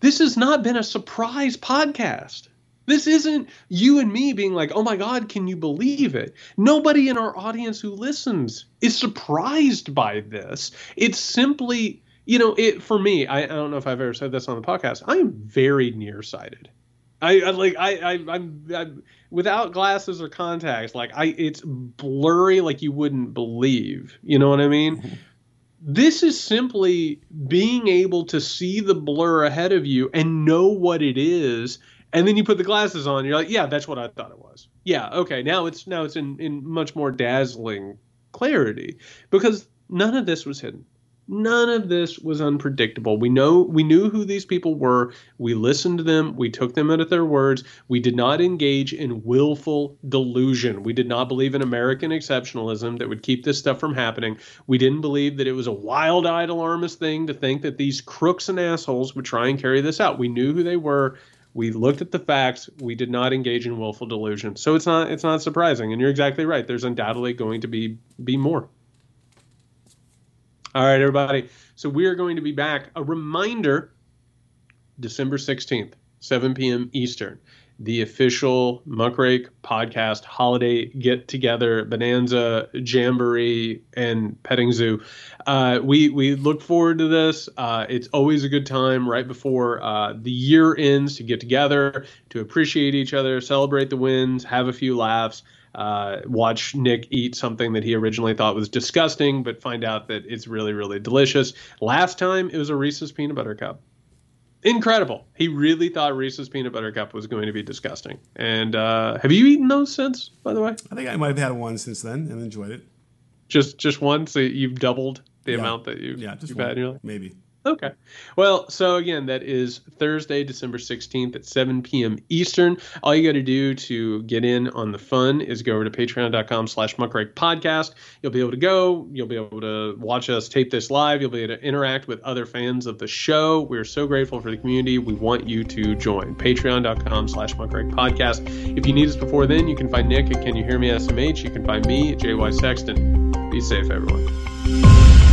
this has not been a surprise podcast this isn't you and me being like, oh my God, can you believe it? Nobody in our audience who listens is surprised by this. It's simply you know, it for me. I, I, don't know if I've ever said this on the podcast. I am very nearsighted. I, I like I, I I'm, I'm without glasses or contacts. Like I, it's blurry like you wouldn't believe. You know what I mean? Mm-hmm. This is simply being able to see the blur ahead of you and know what it is, and then you put the glasses on. you're like, yeah, that's what I thought it was. Yeah, okay. Now it's now it's in in much more dazzling clarity because none of this was hidden. None of this was unpredictable. We know we knew who these people were. We listened to them. We took them at their words. We did not engage in willful delusion. We did not believe in American exceptionalism that would keep this stuff from happening. We didn't believe that it was a wild-eyed alarmist thing to think that these crooks and assholes would try and carry this out. We knew who they were. We looked at the facts. We did not engage in willful delusion. So it's not it's not surprising. And you're exactly right. There's undoubtedly going to be be more. All right, everybody. So we are going to be back. A reminder December 16th, 7 p.m. Eastern. The official Muckrake podcast holiday get together, bonanza, jamboree, and petting zoo. Uh, we we look forward to this. Uh, it's always a good time right before uh, the year ends to get together, to appreciate each other, celebrate the wins, have a few laughs. Uh, watch Nick eat something that he originally thought was disgusting, but find out that it's really, really delicious. Last time it was a Reese's peanut butter cup incredible. He really thought Reese's peanut butter cup was going to be disgusting. And uh, have you eaten those since? By the way, I think I might have had one since then and enjoyed it. Just just one. So you've doubled the yeah. amount that you've yeah just you've one, had in your life. Maybe. Okay. Well, so again, that is Thursday, December 16th at 7 p.m. Eastern. All you got to do to get in on the fun is go over to patreon.com slash muckrake podcast. You'll be able to go. You'll be able to watch us tape this live. You'll be able to interact with other fans of the show. We're so grateful for the community. We want you to join. Patreon.com slash muckrake podcast. If you need us before then, you can find Nick at Can You Hear Me SMH. You can find me at JY Sexton. Be safe, everyone.